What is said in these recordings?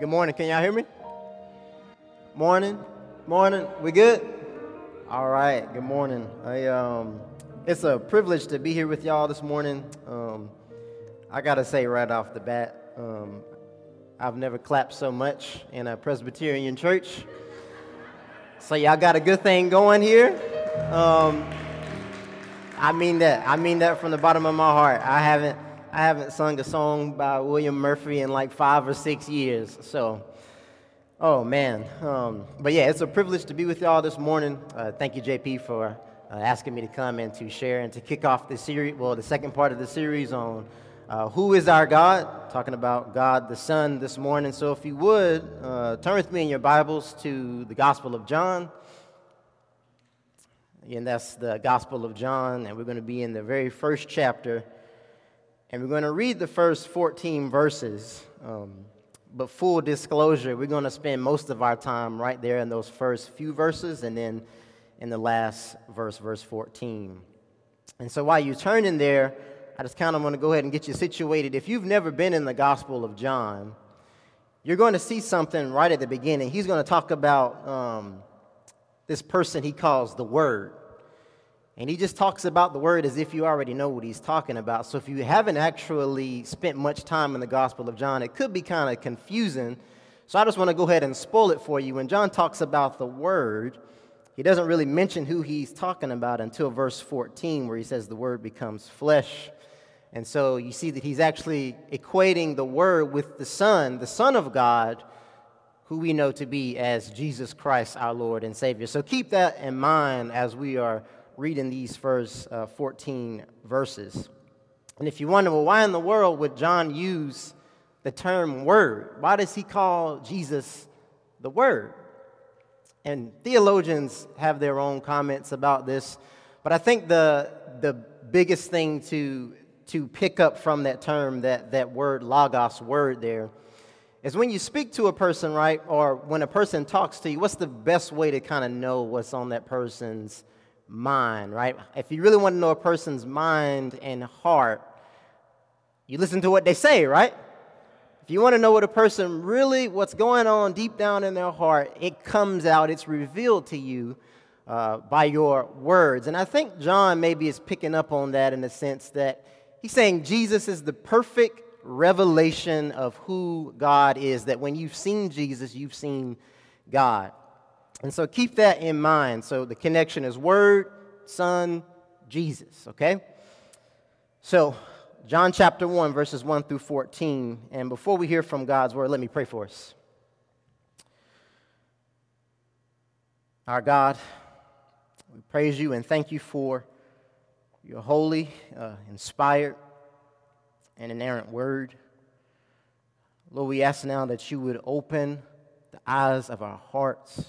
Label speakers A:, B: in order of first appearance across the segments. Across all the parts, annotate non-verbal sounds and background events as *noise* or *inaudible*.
A: Good morning. Can y'all hear me? Morning. Morning. We good? All right. Good morning. I, um, it's a privilege to be here with y'all this morning. Um, I got to say right off the bat, um, I've never clapped so much in a Presbyterian church. So y'all got a good thing going here. Um, I mean that. I mean that from the bottom of my heart. I haven't I haven't sung a song by William Murphy in like five or six years. So, oh man. Um, but yeah, it's a privilege to be with y'all this morning. Uh, thank you, JP, for uh, asking me to come and to share and to kick off the series, well, the second part of the series on uh, who is our God, talking about God the Son this morning. So if you would, uh, turn with me in your Bibles to the Gospel of John. And that's the Gospel of John, and we're going to be in the very first chapter and we're going to read the first 14 verses. Um, but full disclosure, we're going to spend most of our time right there in those first few verses and then in the last verse, verse 14. And so while you're turning there, I just kind of want to go ahead and get you situated. If you've never been in the Gospel of John, you're going to see something right at the beginning. He's going to talk about um, this person he calls the Word. And he just talks about the word as if you already know what he's talking about. So if you haven't actually spent much time in the Gospel of John, it could be kind of confusing. So I just want to go ahead and spoil it for you. When John talks about the word, he doesn't really mention who he's talking about until verse 14, where he says the word becomes flesh. And so you see that he's actually equating the word with the Son, the Son of God, who we know to be as Jesus Christ, our Lord and Savior. So keep that in mind as we are reading these first uh, 14 verses. And if you wonder, well, why in the world would John use the term word? Why does he call Jesus the word? And theologians have their own comments about this, but I think the, the biggest thing to, to pick up from that term, that, that word, logos, word there, is when you speak to a person, right, or when a person talks to you, what's the best way to kind of know what's on that person's mind, right? If you really want to know a person's mind and heart, you listen to what they say, right? If you want to know what a person really, what's going on deep down in their heart, it comes out, it's revealed to you uh, by your words. And I think John maybe is picking up on that in the sense that he's saying Jesus is the perfect revelation of who God is, that when you've seen Jesus, you've seen God. And so keep that in mind. So the connection is Word, Son, Jesus, okay? So, John chapter 1, verses 1 through 14. And before we hear from God's Word, let me pray for us. Our God, we praise you and thank you for your holy, uh, inspired, and inerrant word. Lord, we ask now that you would open the eyes of our hearts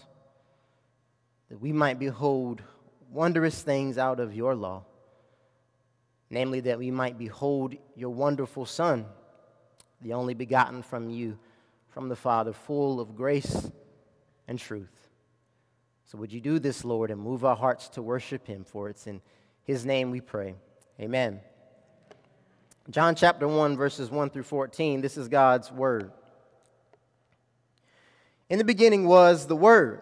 A: that we might behold wondrous things out of your law, namely, that we might behold your wonderful Son, the only begotten from you, from the Father, full of grace and truth. So, would you do this, Lord, and move our hearts to worship him? For it's in his name we pray. Amen. John chapter 1, verses 1 through 14, this is God's word. In the beginning was the Word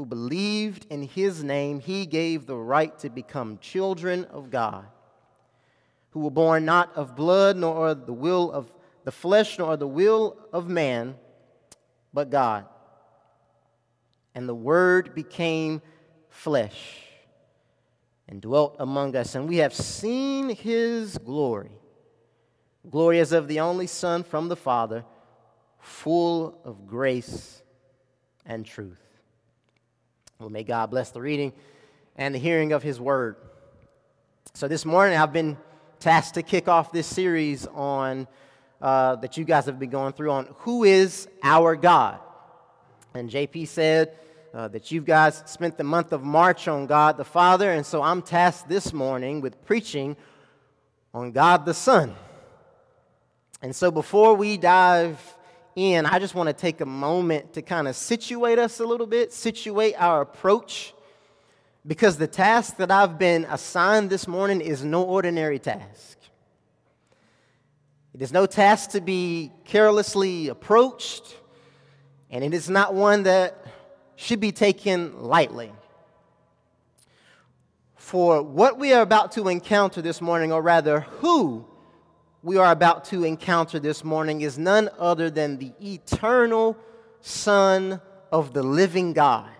A: who believed in his name, he gave the right to become children of God, who were born not of blood, nor the will of the flesh, nor the will of man, but God. And the Word became flesh and dwelt among us, and we have seen his glory. Glory as of the only Son from the Father, full of grace and truth. Well, may God bless the reading and the hearing of his word. So, this morning I've been tasked to kick off this series on uh, that you guys have been going through on who is our God. And JP said, uh, that you guys spent the month of March on God the Father, and so I'm tasked this morning with preaching on God the Son. And so before we dive in, I just want to take a moment to kind of situate us a little bit, situate our approach, because the task that I've been assigned this morning is no ordinary task. It is no task to be carelessly approached, and it is not one that should be taken lightly. For what we are about to encounter this morning, or rather, who we are about to encounter this morning, is none other than the eternal Son of the living God.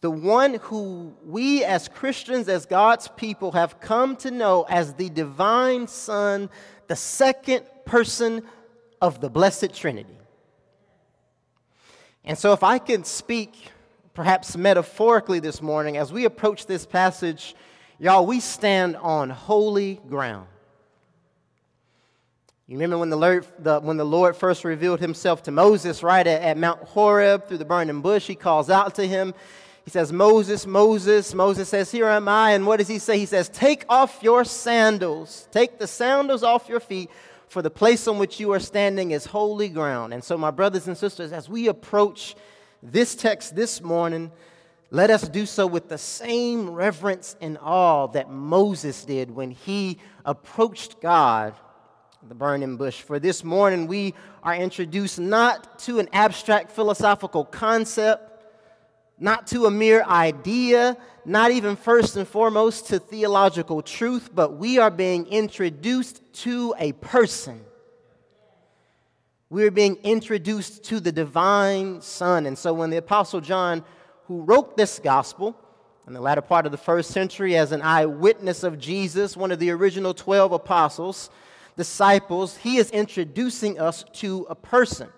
A: The one who we as Christians, as God's people, have come to know as the divine Son, the second person of the Blessed Trinity. And so, if I can speak perhaps metaphorically this morning, as we approach this passage, y'all, we stand on holy ground. You remember when the Lord, the, when the Lord first revealed himself to Moses, right, at, at Mount Horeb through the burning bush? He calls out to him. He says, Moses, Moses. Moses says, Here am I. And what does he say? He says, Take off your sandals. Take the sandals off your feet, for the place on which you are standing is holy ground. And so, my brothers and sisters, as we approach this text this morning, let us do so with the same reverence and awe that Moses did when he approached God, the burning bush. For this morning, we are introduced not to an abstract philosophical concept, not to a mere idea, not even first and foremost to theological truth, but we are being introduced to a person. We're being introduced to the divine Son. And so when the Apostle John, who wrote this gospel in the latter part of the first century as an eyewitness of Jesus, one of the original 12 apostles, disciples, he is introducing us to a person.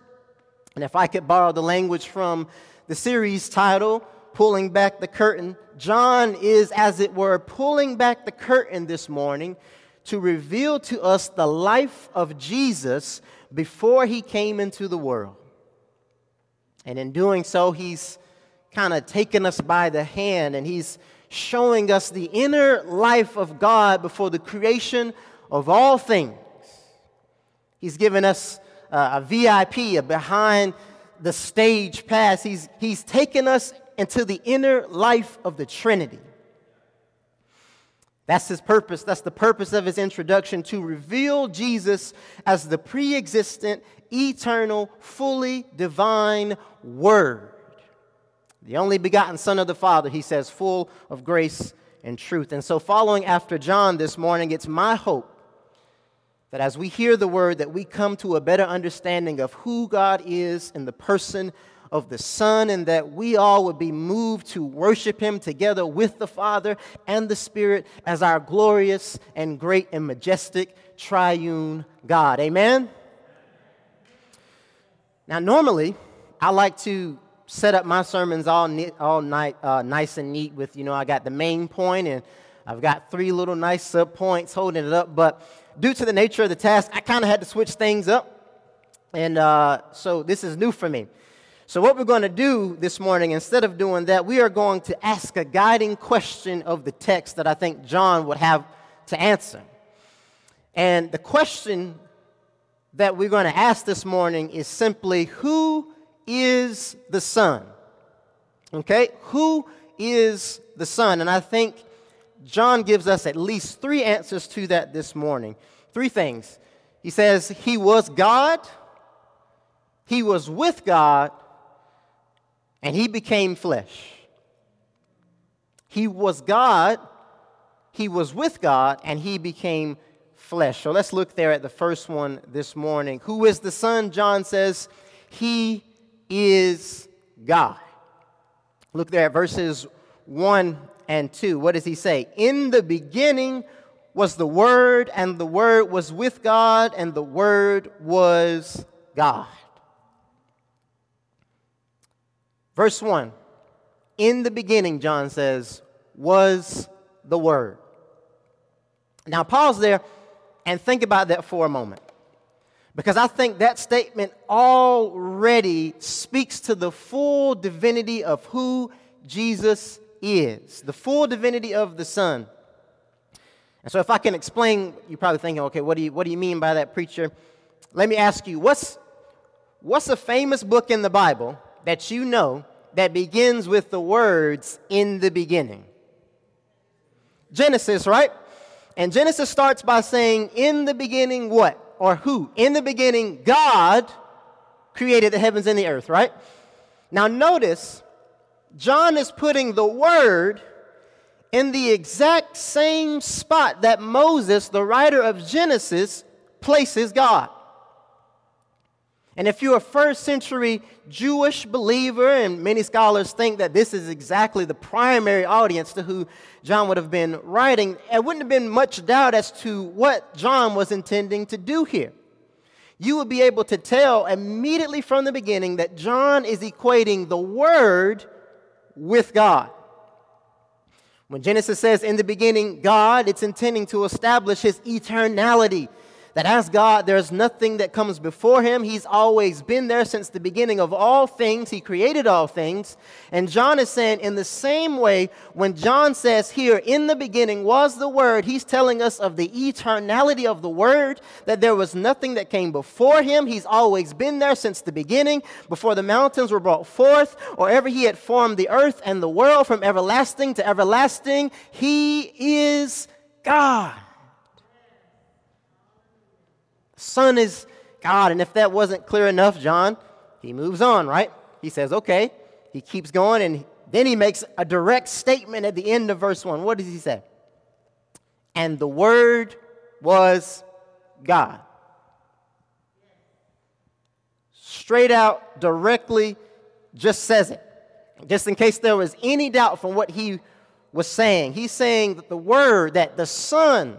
A: And if I could borrow the language from the series title, Pulling Back the Curtain, John is, as it were, pulling back the curtain this morning to reveal to us the life of Jesus before he came into the world. And in doing so, he's kind of taken us by the hand and he's showing us the inner life of God before the creation of all things. He's given us uh, a VIP, a behind the stage pass. He's, he's taken us into the inner life of the Trinity. That's his purpose. That's the purpose of his introduction to reveal Jesus as the pre existent, eternal, fully divine Word. The only begotten Son of the Father, he says, full of grace and truth. And so, following after John this morning, it's my hope that as we hear the word that we come to a better understanding of who God is in the person of the Son, and that we all would be moved to worship Him together with the Father and the Spirit as our glorious and great and majestic triune God. Amen? Now, normally, I like to set up my sermons all, all night, uh, nice and neat with, you know, I got the main point and I've got three little nice sub points holding it up, but due to the nature of the task, I kind of had to switch things up. And uh, so this is new for me. So, what we're going to do this morning, instead of doing that, we are going to ask a guiding question of the text that I think John would have to answer. And the question that we're going to ask this morning is simply Who is the Son? Okay? Who is the Son? And I think John gives us at least three answers to that this morning. Three things. He says, He was God, He was with God, and He became flesh. He was God, He was with God, and He became flesh. So let's look there at the first one this morning. Who is the Son? John says, He is God. Look there at verses 1 and 2. What does he say? In the beginning was the Word, and the Word was with God, and the Word was God. Verse 1 In the beginning, John says, was the Word. Now, pause there and think about that for a moment. Because I think that statement already speaks to the full divinity of who Jesus is, the full divinity of the Son. And so, if I can explain, you're probably thinking, okay, what do you, what do you mean by that, preacher? Let me ask you, what's, what's a famous book in the Bible that you know that begins with the words, in the beginning? Genesis, right? And Genesis starts by saying, in the beginning, what? or who? In the beginning, God created the heavens and the earth, right? Now, notice, John is putting the word in the exact same spot that Moses, the writer of Genesis, places God. And if you're a first century Jewish believer, and many scholars think that this is exactly the primary audience to who John would have been writing, it wouldn't have been much doubt as to what John was intending to do here. You would be able to tell immediately from the beginning that John is equating the Word with God. When Genesis says, in the beginning, God, it's intending to establish his eternality that as God, there's nothing that comes before him. He's always been there since the beginning of all things. He created all things. And John is saying, in the same way, when John says here, in the beginning was the Word, he's telling us of the eternality of the Word, that there was nothing that came before him. He's always been there since the beginning, before the mountains were brought forth, or ever he had formed the earth and the world from everlasting to everlasting. He is God. Son is God. And if that wasn't clear enough, John, he moves on, right? He says, okay. He keeps going, and then he makes a direct statement at the end of verse 1. What does he say? And the Word was God. Straight out, directly, just says it. Just in case there was any doubt from what he was saying. He's saying that the Word, that the Son,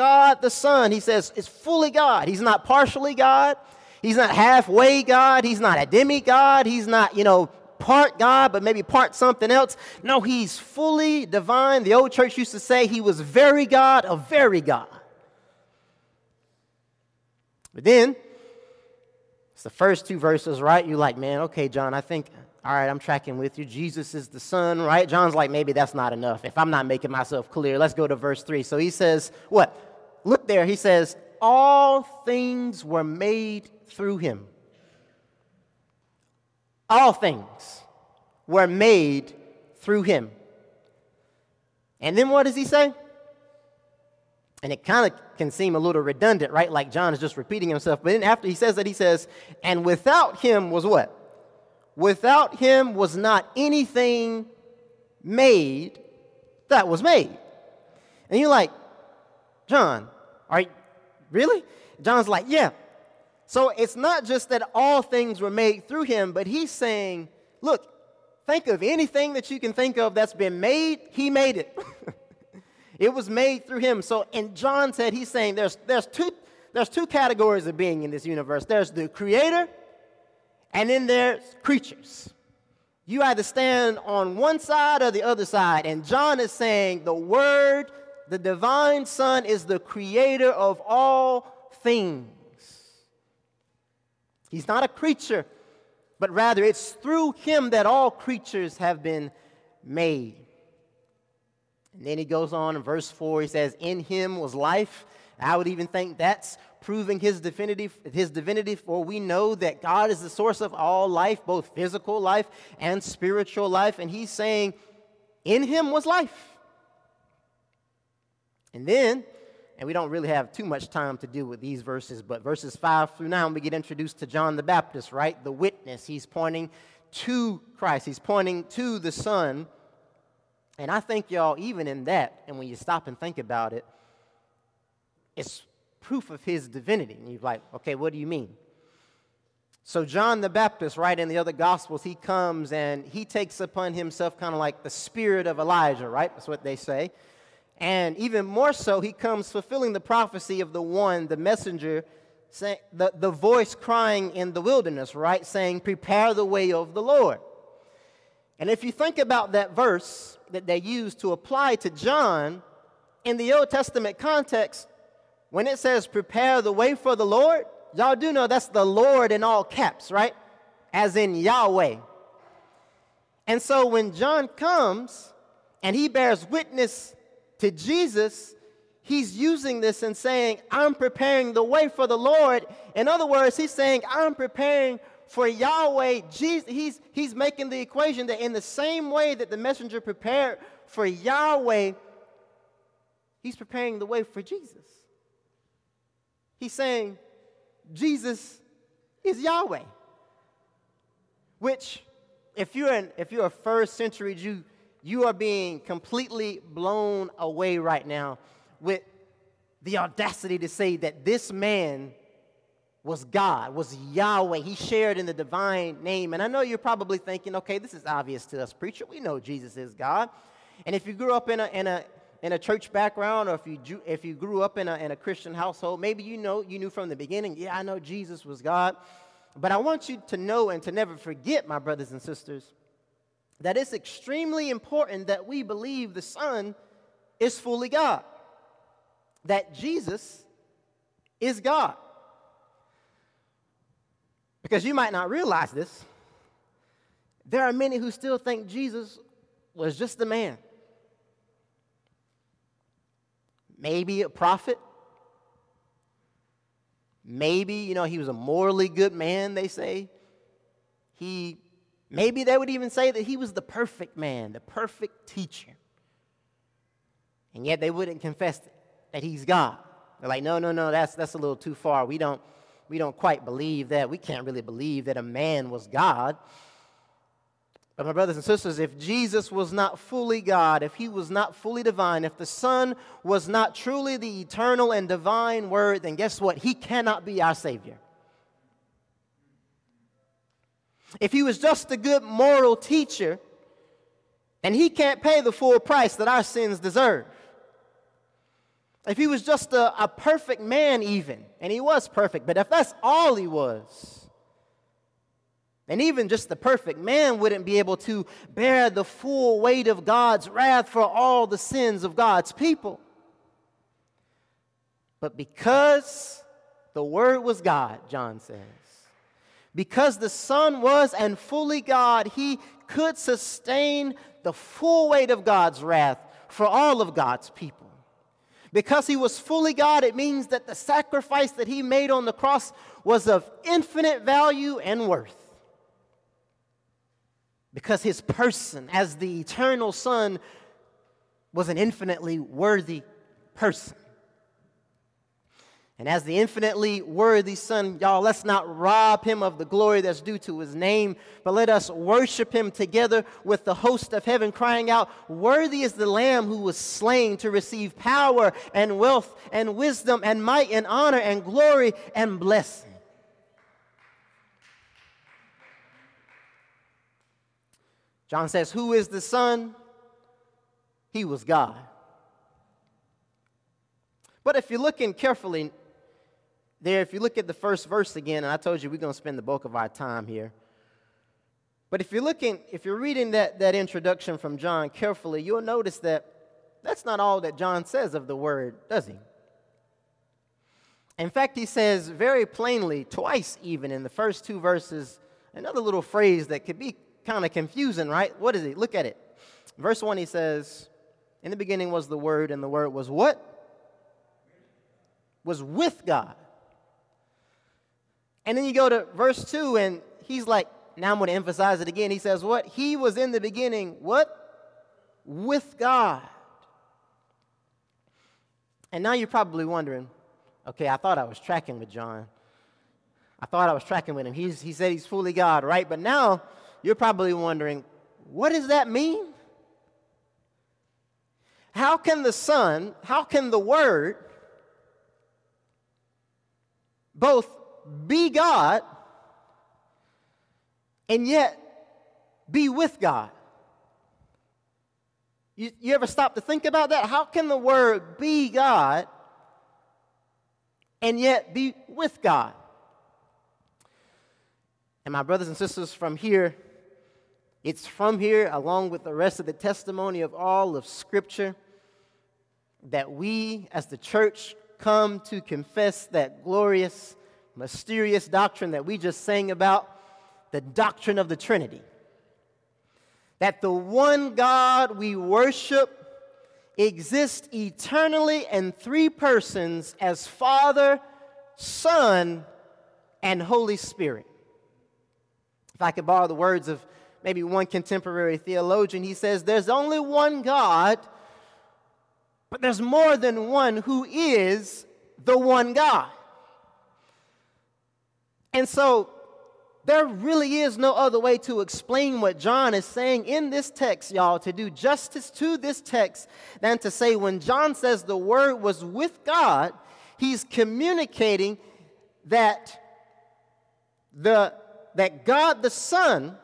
A: God the Son, he says, is fully God. He's not partially God. He's not halfway God. He's not a demigod. He's not, you know, part God, but maybe part something else. No, he's fully divine. The old church used to say he was very God, a very God. But then, it's the first two verses, right? You're like, man, okay, John, I think, all right, I'm tracking with you. Jesus is the Son, right? John's like, maybe that's not enough. If I'm not making myself clear, let's go to verse 3. So he says, what? Look there. He says, all things were made through him. All things were made through him. And then what does he say? And it kind of can seem a little redundant, right? Like John is just repeating himself. But then after he says that, he says, and without him was what? Without him was not anything made that was made. And you're like, John, are you, really? John's like, yeah. So it's not just that all things were made through him, but he's saying, look, think of anything that you can think of that's been made, he made it. *laughs* it was made through him. So, and John said, he's saying there's, there's, two, there's two categories of being in this universe there's the creator and then there's creatures. You either stand on one side or the other side. And John is saying the Word, the divine Son, is the creator of all things. He's not a creature, but rather it's through him that all creatures have been made. And then he goes on in verse 4, he says, In him was life. I would even think that's proving his divinity, his divinity, for we know that God is the source of all life, both physical life and spiritual life. And he's saying, in him was life. And then, and we don't really have too much time to deal with these verses, but verses 5 through 9, we get introduced to John the Baptist, right? The witness. He's pointing to Christ, he's pointing to the Son. And I think, y'all, even in that, and when you stop and think about it, it's proof of his divinity. And you're like, okay, what do you mean? So, John the Baptist, right, in the other Gospels, he comes and he takes upon himself kind of like the spirit of Elijah, right? That's what they say. And even more so, he comes fulfilling the prophecy of the one, the messenger, say, the, the voice crying in the wilderness, right? Saying, Prepare the way of the Lord. And if you think about that verse that they use to apply to John, in the Old Testament context, when it says, Prepare the way for the Lord, y'all do know that's the Lord in all caps, right? As in Yahweh. And so when John comes and he bears witness to Jesus, he's using this and saying, I'm preparing the way for the Lord. In other words, he's saying, I'm preparing for Yahweh. Jesus, he's, he's making the equation that in the same way that the messenger prepared for Yahweh, he's preparing the way for Jesus. He's saying, Jesus is Yahweh. Which, if you're, an, if you're a first century Jew, you are being completely blown away right now with the audacity to say that this man was God, was Yahweh. He shared in the divine name. And I know you're probably thinking, okay, this is obvious to us, preacher. We know Jesus is God. And if you grew up in a, in a, in a church background or if you, if you grew up in a, in a Christian household, maybe you know, you knew from the beginning, yeah, I know Jesus was God. But I want you to know and to never forget, my brothers and sisters, that it's extremely important that we believe the Son is fully God, that Jesus is God. Because you might not realize this, there are many who still think Jesus was just a man. Maybe a prophet. Maybe, you know, he was a morally good man, they say. He Maybe they would even say that he was the perfect man, the perfect teacher. And yet they wouldn't confess that he's God. They're like, no, no, no, that's, that's a little too far. We don't, we don't quite believe that. We can't really believe that a man was God. But, my brothers and sisters, if Jesus was not fully God, if he was not fully divine, if the Son was not truly the eternal and divine Word, then guess what? He cannot be our Savior. If he was just a good moral teacher, then he can't pay the full price that our sins deserve. If he was just a, a perfect man, even, and he was perfect, but if that's all he was, and even just the perfect man wouldn't be able to bear the full weight of God's wrath for all the sins of God's people. But because the Word was God, John says, because the Son was and fully God, he could sustain the full weight of God's wrath for all of God's people. Because he was fully God, it means that the sacrifice that he made on the cross was of infinite value and worth. Because his person, as the eternal Son, was an infinitely worthy person. And as the infinitely worthy Son, y'all, let's not rob him of the glory that's due to his name, but let us worship him together with the host of heaven, crying out, Worthy is the Lamb who was slain to receive power and wealth and wisdom and might and honor and glory and blessing. John says, Who is the Son? He was God. But if you're looking carefully there, if you look at the first verse again, and I told you we're going to spend the bulk of our time here. But if you're looking, if you're reading that, that introduction from John carefully, you'll notice that that's not all that John says of the word, does he? In fact, he says very plainly, twice even in the first two verses, another little phrase that could be kind of confusing, right? What is it? Look at it. Verse 1, he says, In the beginning was the Word, and the Word was what? Was with God. And then you go to verse 2, and he's like, now I'm going to emphasize it again. He says, What? He was in the beginning, what? With God. And now you're probably wondering, okay, I thought I was tracking with John. I thought I was tracking with him. He's, he said he's fully God, right? But now you're probably wondering, what does that mean? How can the Son, how can the Word both be God and yet be with God. You, you ever stop to think about that? How can the Word be God and yet be with God? And my brothers and sisters from here, it's from here, along with the rest of the testimony of all of Scripture, that we as the church come to confess that glorious, mysterious doctrine that we just sang about the doctrine of the Trinity. That the one God we worship exists eternally in three persons as Father, Son, and Holy Spirit. If I could borrow the words of maybe one contemporary theologian, he says, There's only one God but there's more than one who is the one God. And so there really is no other way to explain what John is saying in this text, y'all, to do justice to this text than to say when John says the Word was with God, he's communicating that, the, that God the Son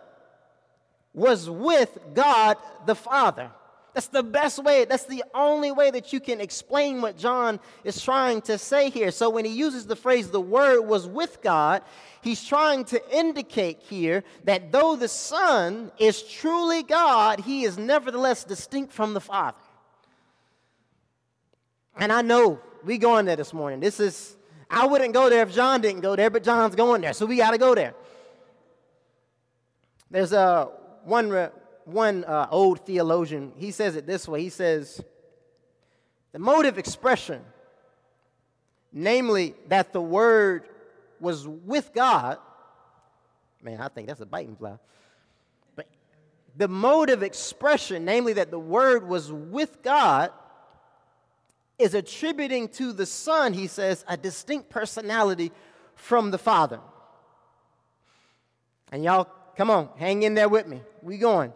A: was with God the Father. That's the best way, that's the only way that you can explain what John is trying to say here. So when he uses the phrase, the Word was with God, he's trying to indicate here that though the Son is truly God, he is nevertheless distinct from the Father. And I know we going there this morning. This is, I wouldn't go there if John didn't go there, but John's going there, so we got to go there. There's a one one uh, old theologian, he says it this way he says, the mode of expression, namely that the word was with God, man, I think that's a biting fly. But the mode of expression, namely that the word was with God, is attributing to the Son, he says, a distinct personality from the Father. And y'all, come on, hang in there with me. We going.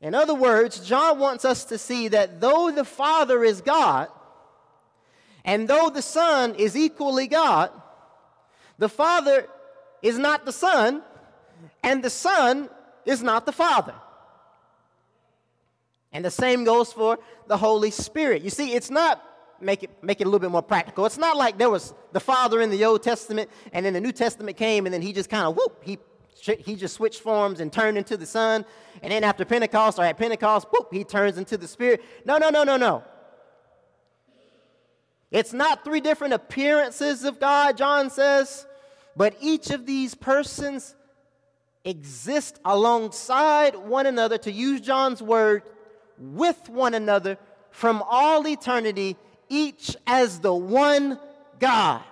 A: In other words, John wants us to see that though the Father is God, and though the Son is equally God, the Father is not the Son, and the Son is not the Father. And the same goes for the Holy Spirit. You see, it's not make it make it a little bit more practical. It's not like there was the Father in the Old Testament and then the New Testament came and then he just kind of whoop, he he just switched forms and turned into the Son. And then after Pentecost or at Pentecost, whoop, he turns into the Spirit. No, no, no, no, no. It's not three different appearances of God, John says, but each of these persons exist alongside one another, to use John's word, with one another from all eternity, each as the one God.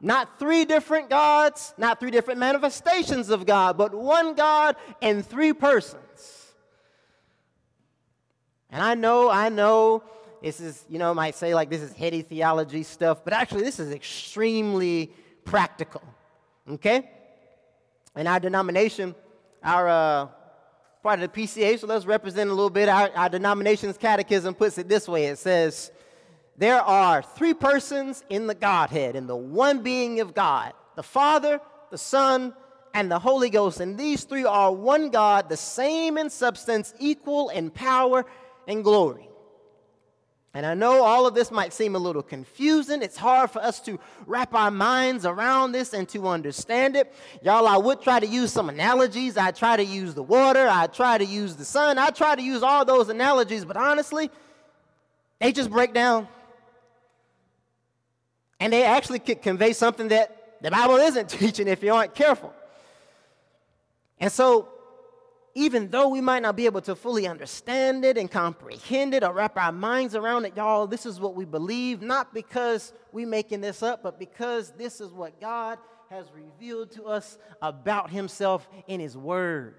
A: Not three different gods, not three different manifestations of God, but one God and three persons. And I know, I know this is, you know, might say like this is heady theology stuff, but actually this is extremely practical. Okay? In our denomination, our uh, part of the PCA, so let's represent a little bit. Our, our denomination's catechism puts it this way it says, there are three persons in the Godhead, in the one being of God the Father, the Son, and the Holy Ghost. And these three are one God, the same in substance, equal in power and glory. And I know all of this might seem a little confusing. It's hard for us to wrap our minds around this and to understand it. Y'all, I would try to use some analogies. I try to use the water. I try to use the sun. I try to use all those analogies, but honestly, they just break down and they actually could convey something that the Bible isn't *laughs* teaching if you aren't careful. And so, even though we might not be able to fully understand it and comprehend it or wrap our minds around it, y'all, this is what we believe, not because we're making this up, but because this is what God has revealed to us about Himself in His Word.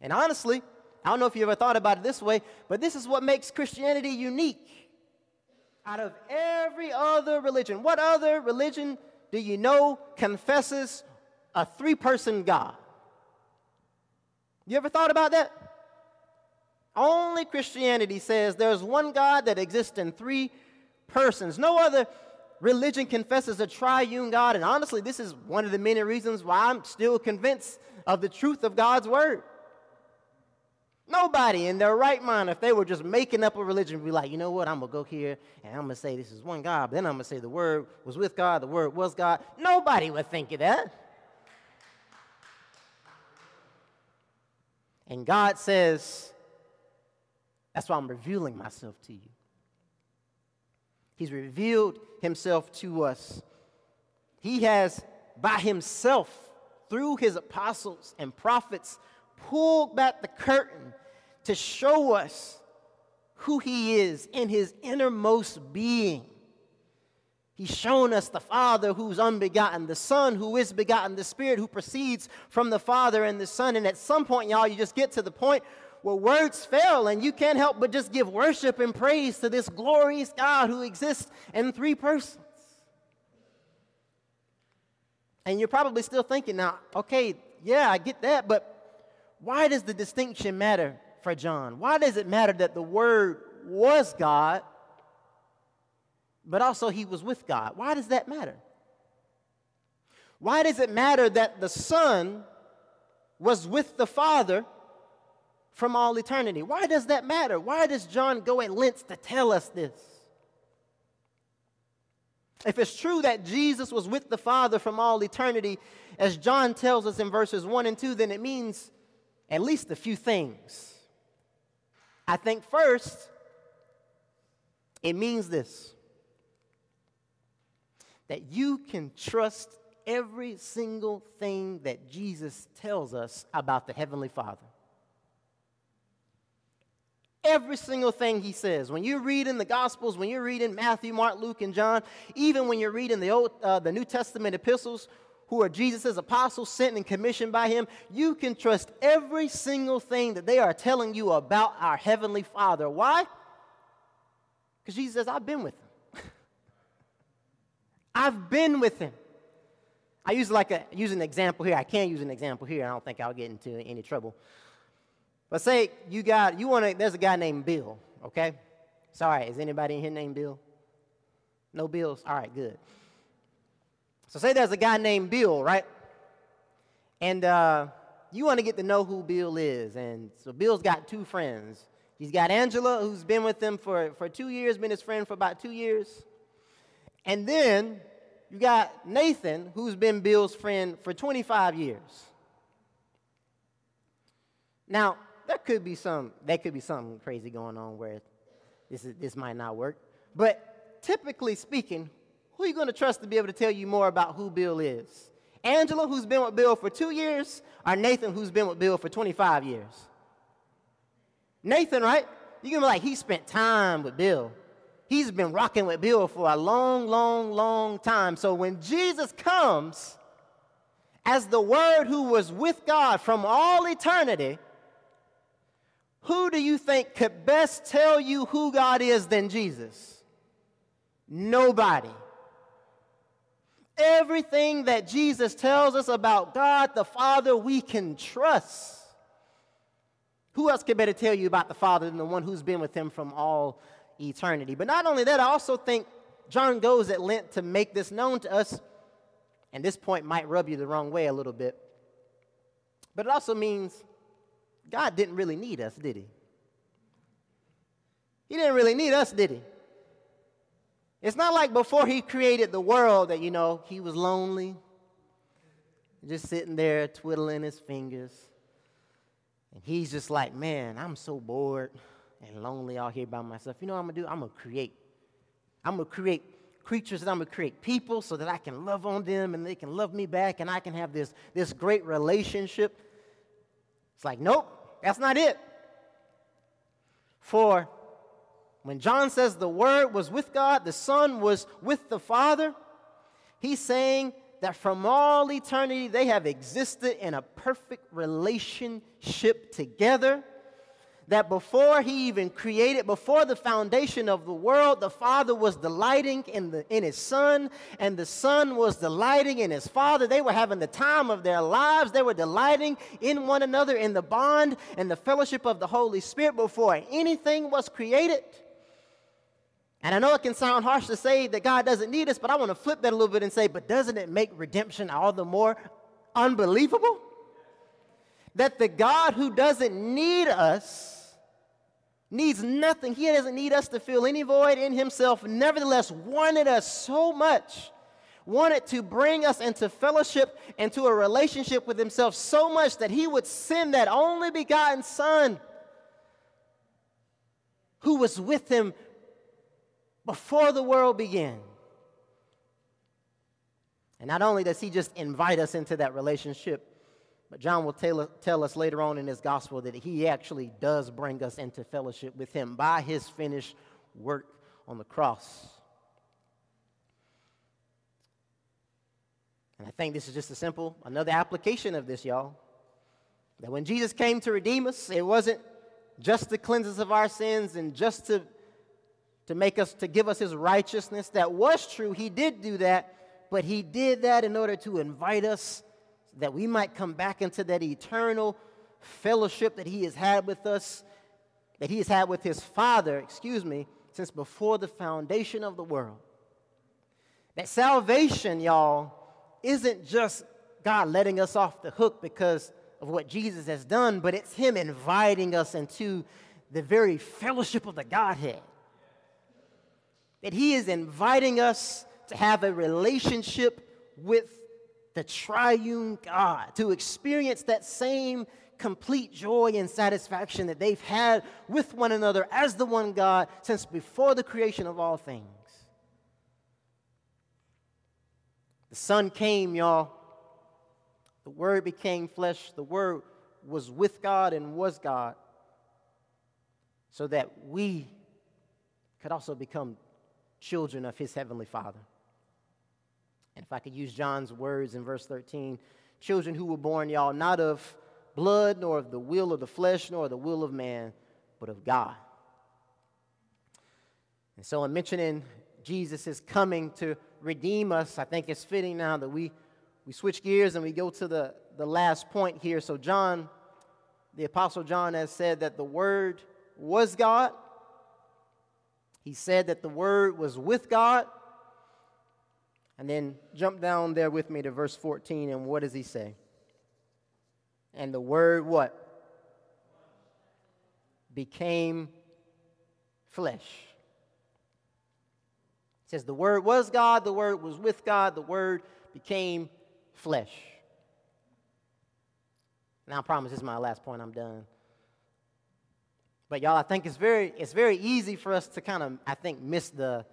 A: And honestly, I don't know if you ever thought about it this way, but this is what makes Christianity unique out of every other religion. What other religion do you know confesses a three person God? You ever thought about that? Only Christianity says there's one God that exists in three persons. No other religion confesses a triune God, and honestly, this is one of the many reasons why I'm still convinced of the truth of God's word. Nobody in their right mind, if they were just making up a religion, would be like, you know what, I'm going to go here and I'm going to say this is one God, but then I'm going to say the Word was with God, the Word was God. Nobody would think of that. And God says, that's why I'm revealing myself to you. He's revealed himself to us. He has, by himself, through his apostles and prophets, pulled back the curtain to show us who he is in his innermost being. He's shown us the Father who's unbegotten, the Son who is begotten, the Spirit who proceeds from the Father and the Son. And at some point, y'all, you just get to the point where words fail and you can't help but just give worship and praise to this glorious God who exists in three persons. And you're probably still thinking now, okay, yeah, I get that, but why does the distinction matter for John? Why does it matter that the Word was God, but also he was with God? Why does that matter? Why does it matter that the Son was with the Father from all eternity? Why does that matter? Why does John go at lengths to tell us this? If it's true that Jesus was with the Father from all eternity, as John tells us in verses 1 and 2, then it means at least a few things. I think first, it means this that you can trust every single thing that Jesus tells us about the Heavenly Father. Every single thing he says. When you read in the Gospels, when you're reading Matthew, Mark, Luke, and John, even when you're reading the, Old, uh, the New Testament epistles, who are Jesus' apostles sent and commissioned by him, you can trust every single thing that they are telling you about our Heavenly Father. Why? Because Jesus says, I've been with him. I've been with him. I use like a use an example here. I can't use an example here. I don't think I'll get into any trouble. But say you got you want to. There's a guy named Bill. Okay. Sorry, is anybody in here named Bill? No bills. All right, good. So, say there's a guy named Bill, right? And uh, you want to get to know who Bill is. And so, Bill's got two friends. He's got Angela, who's been with him for, for two years, been his friend for about two years. And then you got Nathan, who's been Bill's friend for 25 years. Now, there could be some, there could be something crazy going on where this, is, this might not work. But typically speaking, who are you going to trust to be able to tell you more about who Bill is? Angela, who's been with Bill for two years, or Nathan, who's been with Bill for 25 years? Nathan, right? You're going to be like, he spent time with Bill. He's been rocking with Bill for a long, long, long time. So when Jesus comes as the Word who was with God from all eternity, who do you think could best tell you who God is than Jesus? Nobody. Everything that Jesus tells us about God the Father, we can trust. Who else could better tell you about the Father than the one who's been with him from all eternity? But not only that, I also think John goes at length to make this known to us, and this point might rub you the wrong way a little bit. But it also means God didn't really need us, did he? He didn't really need us, did he? It's not like before he created the world that, you know, he was lonely, just sitting there twiddling his fingers. And he's just like, man, I'm so bored and lonely out here by myself. You know what I'm to do? I'm to create. I'm to create creatures and I'm to create people so that I can love on them and they can love me back and I can have this, this great relationship. It's like, nope, that's not it. For when John says the Word was with God, the Son was with the Father, he's saying that from all eternity they have existed in a perfect relationship together that before he even created, before the foundation of the world, the Father was delighting in, the, in his Son, and the Son was delighting in his Father. They were having the time of their lives. They were delighting in one another in the bond and the fellowship of the Holy Spirit before anything was created. And I know it can sound harsh to say that God doesn't need us, but I want to flip that a little bit and say, but doesn't it make redemption all the more unbelievable? That the God who doesn't need us needs nothing. He doesn't need us to fill any void in himself, nevertheless, wanted us so much, wanted to bring us into fellowship and to a relationship with himself so much that he would send that only begotten Son who was with him before the world began. And not only does he just invite us into that relationship, but John will tell, tell us later on in his gospel that he actually does bring us into fellowship with him by his finished work on the cross. And I think this is just a simple, another application of this, y'all. That when Jesus came to redeem us, it wasn't just to cleanse us of our sins and just to to make us to give us his righteousness that was true he did do that but he did that in order to invite us that we might come back into that eternal fellowship that he has had with us that he has had with his father excuse me since before the foundation of the world. That salvation y'all isn't just god letting us off the hook because of what jesus has done but it's him inviting us into the very fellowship of the godhead. That He is inviting us to have a relationship with the triune God, to experience that same complete joy and satisfaction that they've had with one another as the one God since before the creation of all things. The Son came, y'all. The Word became flesh. The Word was with God and was God so that we could also become children of his heavenly Father. And if I could use John's words in verse 13 children who were born, y'all, not of blood, nor of the will of the flesh, nor the will of man, but of God. And so, in mentioning Jesus' is coming to redeem us, I think it's fitting now that we, we switch gears and we go to the, the last point here. So, John, the Apostle John, has said that the Word was God, he said that the Word was with God. And then jump down there with me to verse 14, and what does he say? And the Word what? Became flesh. It says the Word was God, the Word was with God, the Word became flesh. Now I promise this is my last point, I'm done. But y'all, I think it's very, it's very easy for us to kind of, I think, miss the,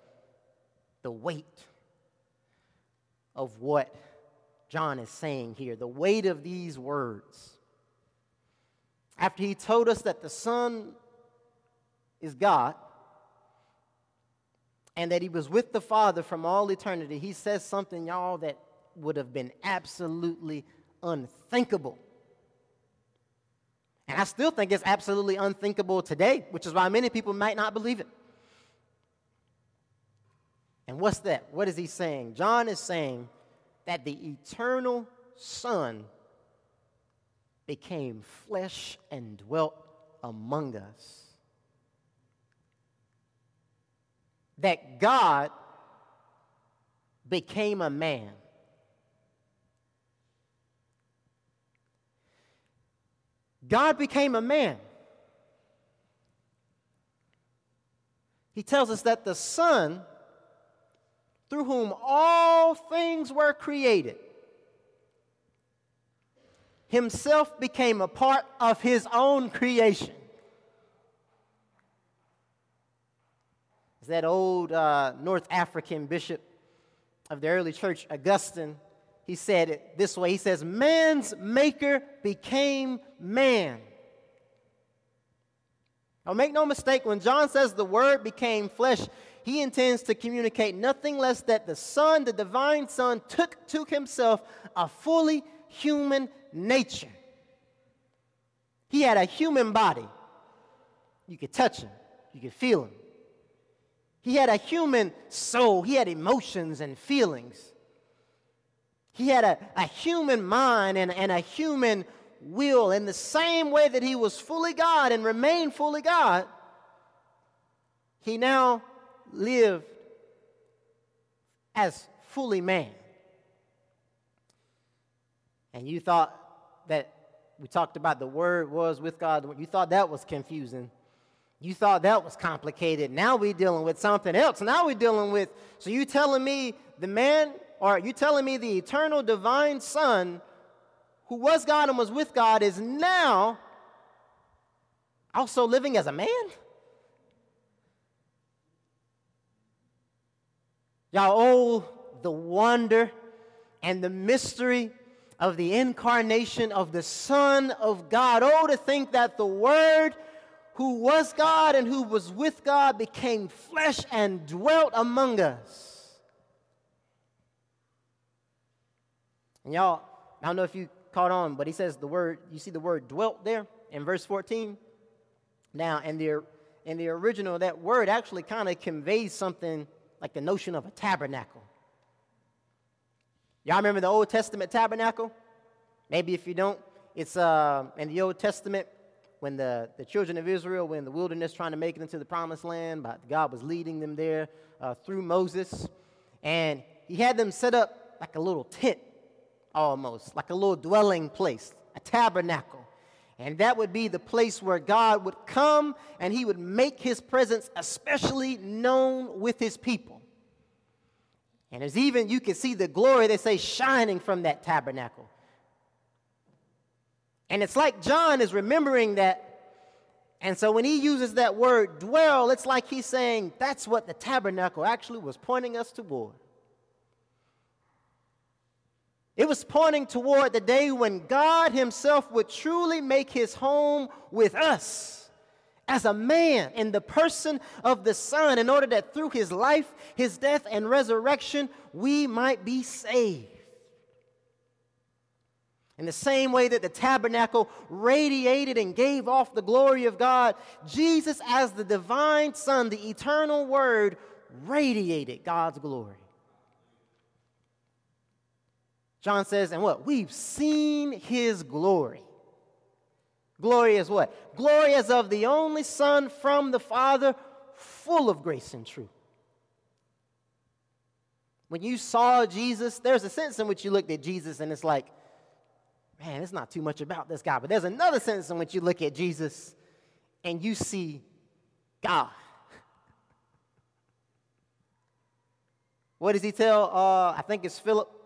A: the weight of what John is saying here, the weight of these words. After he told us that the Son is God and that he was with the Father from all eternity, he says something, y'all, that would have been absolutely unthinkable and I still think it's absolutely unthinkable today, which is why many people might not believe it. And what's that? What is he saying? John is saying that the eternal Son became flesh and dwelt among us. That God became a man. God became a man. He tells us that the Son, through whom all things were created, himself became a part of his own creation. As that old uh, North African bishop of the early church, Augustine, he said it this way He says, Man's maker became man. Now, make no mistake, when John says the word became flesh, he intends to communicate nothing less that the Son, the divine Son, took to himself a fully human nature. He had a human body. You could touch him, you could feel him. He had a human soul, he had emotions and feelings. He had a, a human mind and, and a human will. In the same way that he was fully God and remained fully God, he now lived as fully man. And you thought that we talked about the word was with God, you thought that was confusing. You thought that was complicated. Now we're dealing with something else. Now we're dealing with, so you telling me the man, or you telling me the eternal divine Son who was God and was with God is now also living as a man? Y'all, oh, the wonder and the mystery of the incarnation of the Son of God. Oh, to think that the Word, who was God and who was with God, became flesh and dwelt among us. And y'all, I don't know if you caught on, but he says the word, you see the word dwelt there in verse 14? Now, in the, in the original, that word actually kind of conveys something like the notion of a tabernacle. Y'all remember the Old Testament tabernacle? Maybe if you don't, it's uh, in the Old Testament when the, the children of Israel were in the wilderness trying to make it into the promised land, but God was leading them there uh, through Moses. And he had them set up like a little tent almost, like a little dwelling place, a tabernacle. And that would be the place where God would come and he would make his presence especially known with his people. And there's even, you can see the glory, they say, shining from that tabernacle. And it's like John is remembering that. And so when he uses that word dwell, it's like he's saying that's what the tabernacle actually was pointing us toward. It was pointing toward the day when God Himself would truly make His home with us as a man in the person of the Son, in order that through His life, His death, and resurrection, we might be saved. In the same way that the tabernacle radiated and gave off the glory of God, Jesus, as the divine Son, the eternal Word, radiated God's glory. John says, and what? We've seen his glory. Glory is what? Glory as of the only Son from the Father, full of grace and truth. When you saw Jesus, there's a sense in which you looked at Jesus and it's like, man, it's not too much about this guy. But there's another sense in which you look at Jesus and you see God. *laughs* What does he tell? Uh, I think it's Philip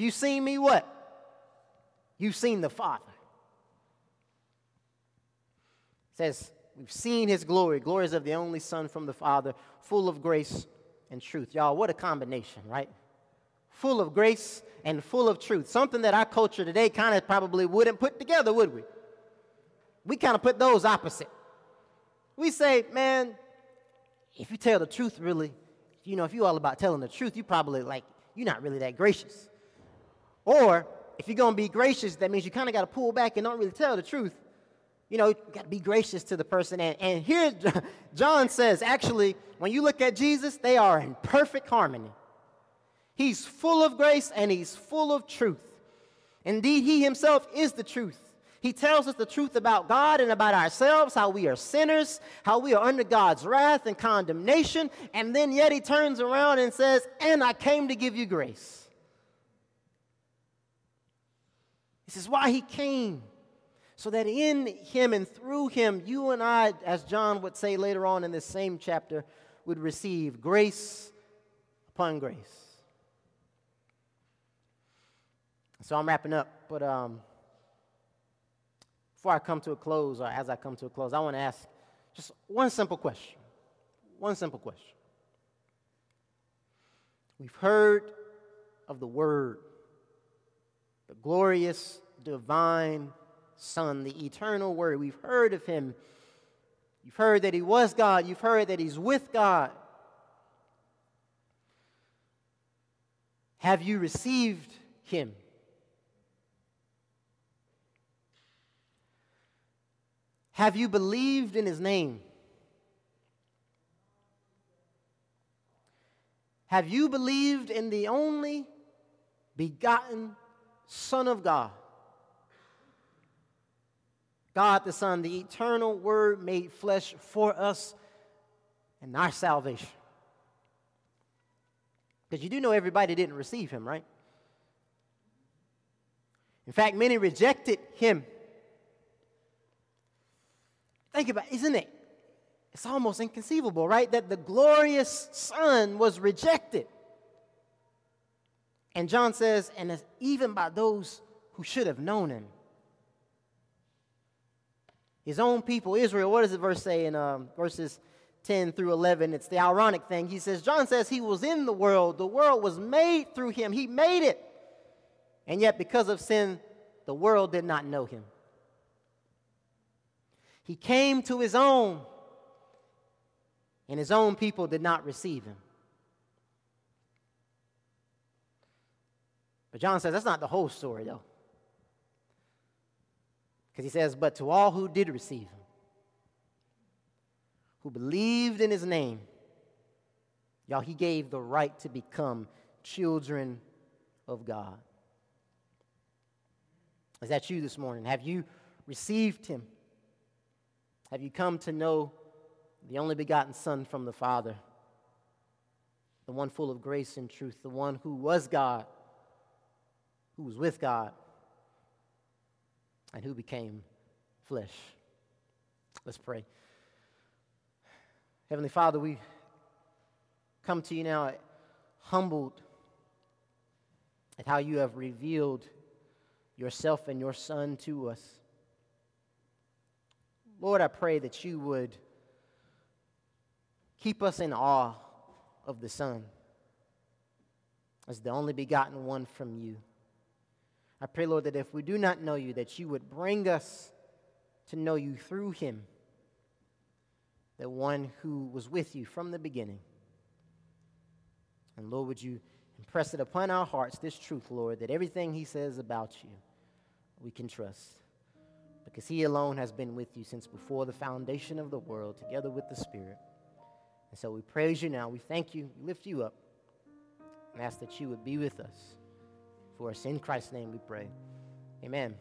A: you've seen me, what? You've seen the Father. It says, We've seen his glory. Glories of the only Son from the Father, full of grace and truth. Y'all, what a combination, right? Full of grace and full of truth. Something that our culture today kind of probably wouldn't put together, would we? We kind of put those opposite. We say, man, if you tell the truth, really, you know, if you're all about telling the truth, you probably like, you're not really that gracious. Or if you're going to be gracious, that means you kind of got to pull back and don't really tell the truth. You know, you got to be gracious to the person. And, and here, *laughs* John says, actually, when you look at Jesus, they are in perfect harmony. He's full of grace and he's full of truth. Indeed, he himself is the truth. He tells us the truth about God and about ourselves, how we are sinners, how we are under God's wrath and condemnation, and then yet he turns around and says, And I came to give you grace. This is why he came. So that in him and through him, you and I, as John would say later on in this same chapter, would receive grace upon grace. So I'm wrapping up, but um, before I come to a close, or as I come to a close, I want to ask just one simple question. One simple question. We've heard of the Word the glorious divine Son, the eternal Word. We've heard of him. You've heard that he was God. You've heard that he's with God. Have you received him? Have you believed in his name? Have you believed in the only begotten Son of God. God the Son, the eternal Word made flesh for us and our salvation. Because you do know everybody didn't receive him, right? In fact, many rejected him. Think about is isn't it? It's almost inconceivable, right? That the glorious Son was rejected. And John says, and even by those who should have known him. His own people, Israel, what does the verse say in um, verses 10 through 11? It's the ironic thing. He says, John says he was in the world, the world was made through him, he made it. And yet, because of sin, the world did not know him. He came to his own, and his own people did not receive him. But John says that's not the whole story, though. Because he says, But to all who did receive him, who believed in his name, y'all, he gave the right to become children of God. Is that you this morning? Have you received him? Have you come to know the only begotten Son from the Father? The one full of grace and truth, the one who was God, who was with God, and who became flesh. Let's pray. Heavenly Father, we come to you now humbled at how you have revealed yourself and your Son to us. Lord, I pray that you would keep us in awe of the Son as the only begotten one from you. I pray, Lord, that if we do not know you, that you would bring us to know you through him, the one who was with you from the beginning. And Lord, would you impress it upon our hearts, this truth, Lord, that everything he says about you, we can trust. Because he alone has been with you since before the foundation of the world, together with the Spirit. And so we praise you now. We thank you, we lift you up, and ask that you would be with us. For us in Christ's name we pray. Amen.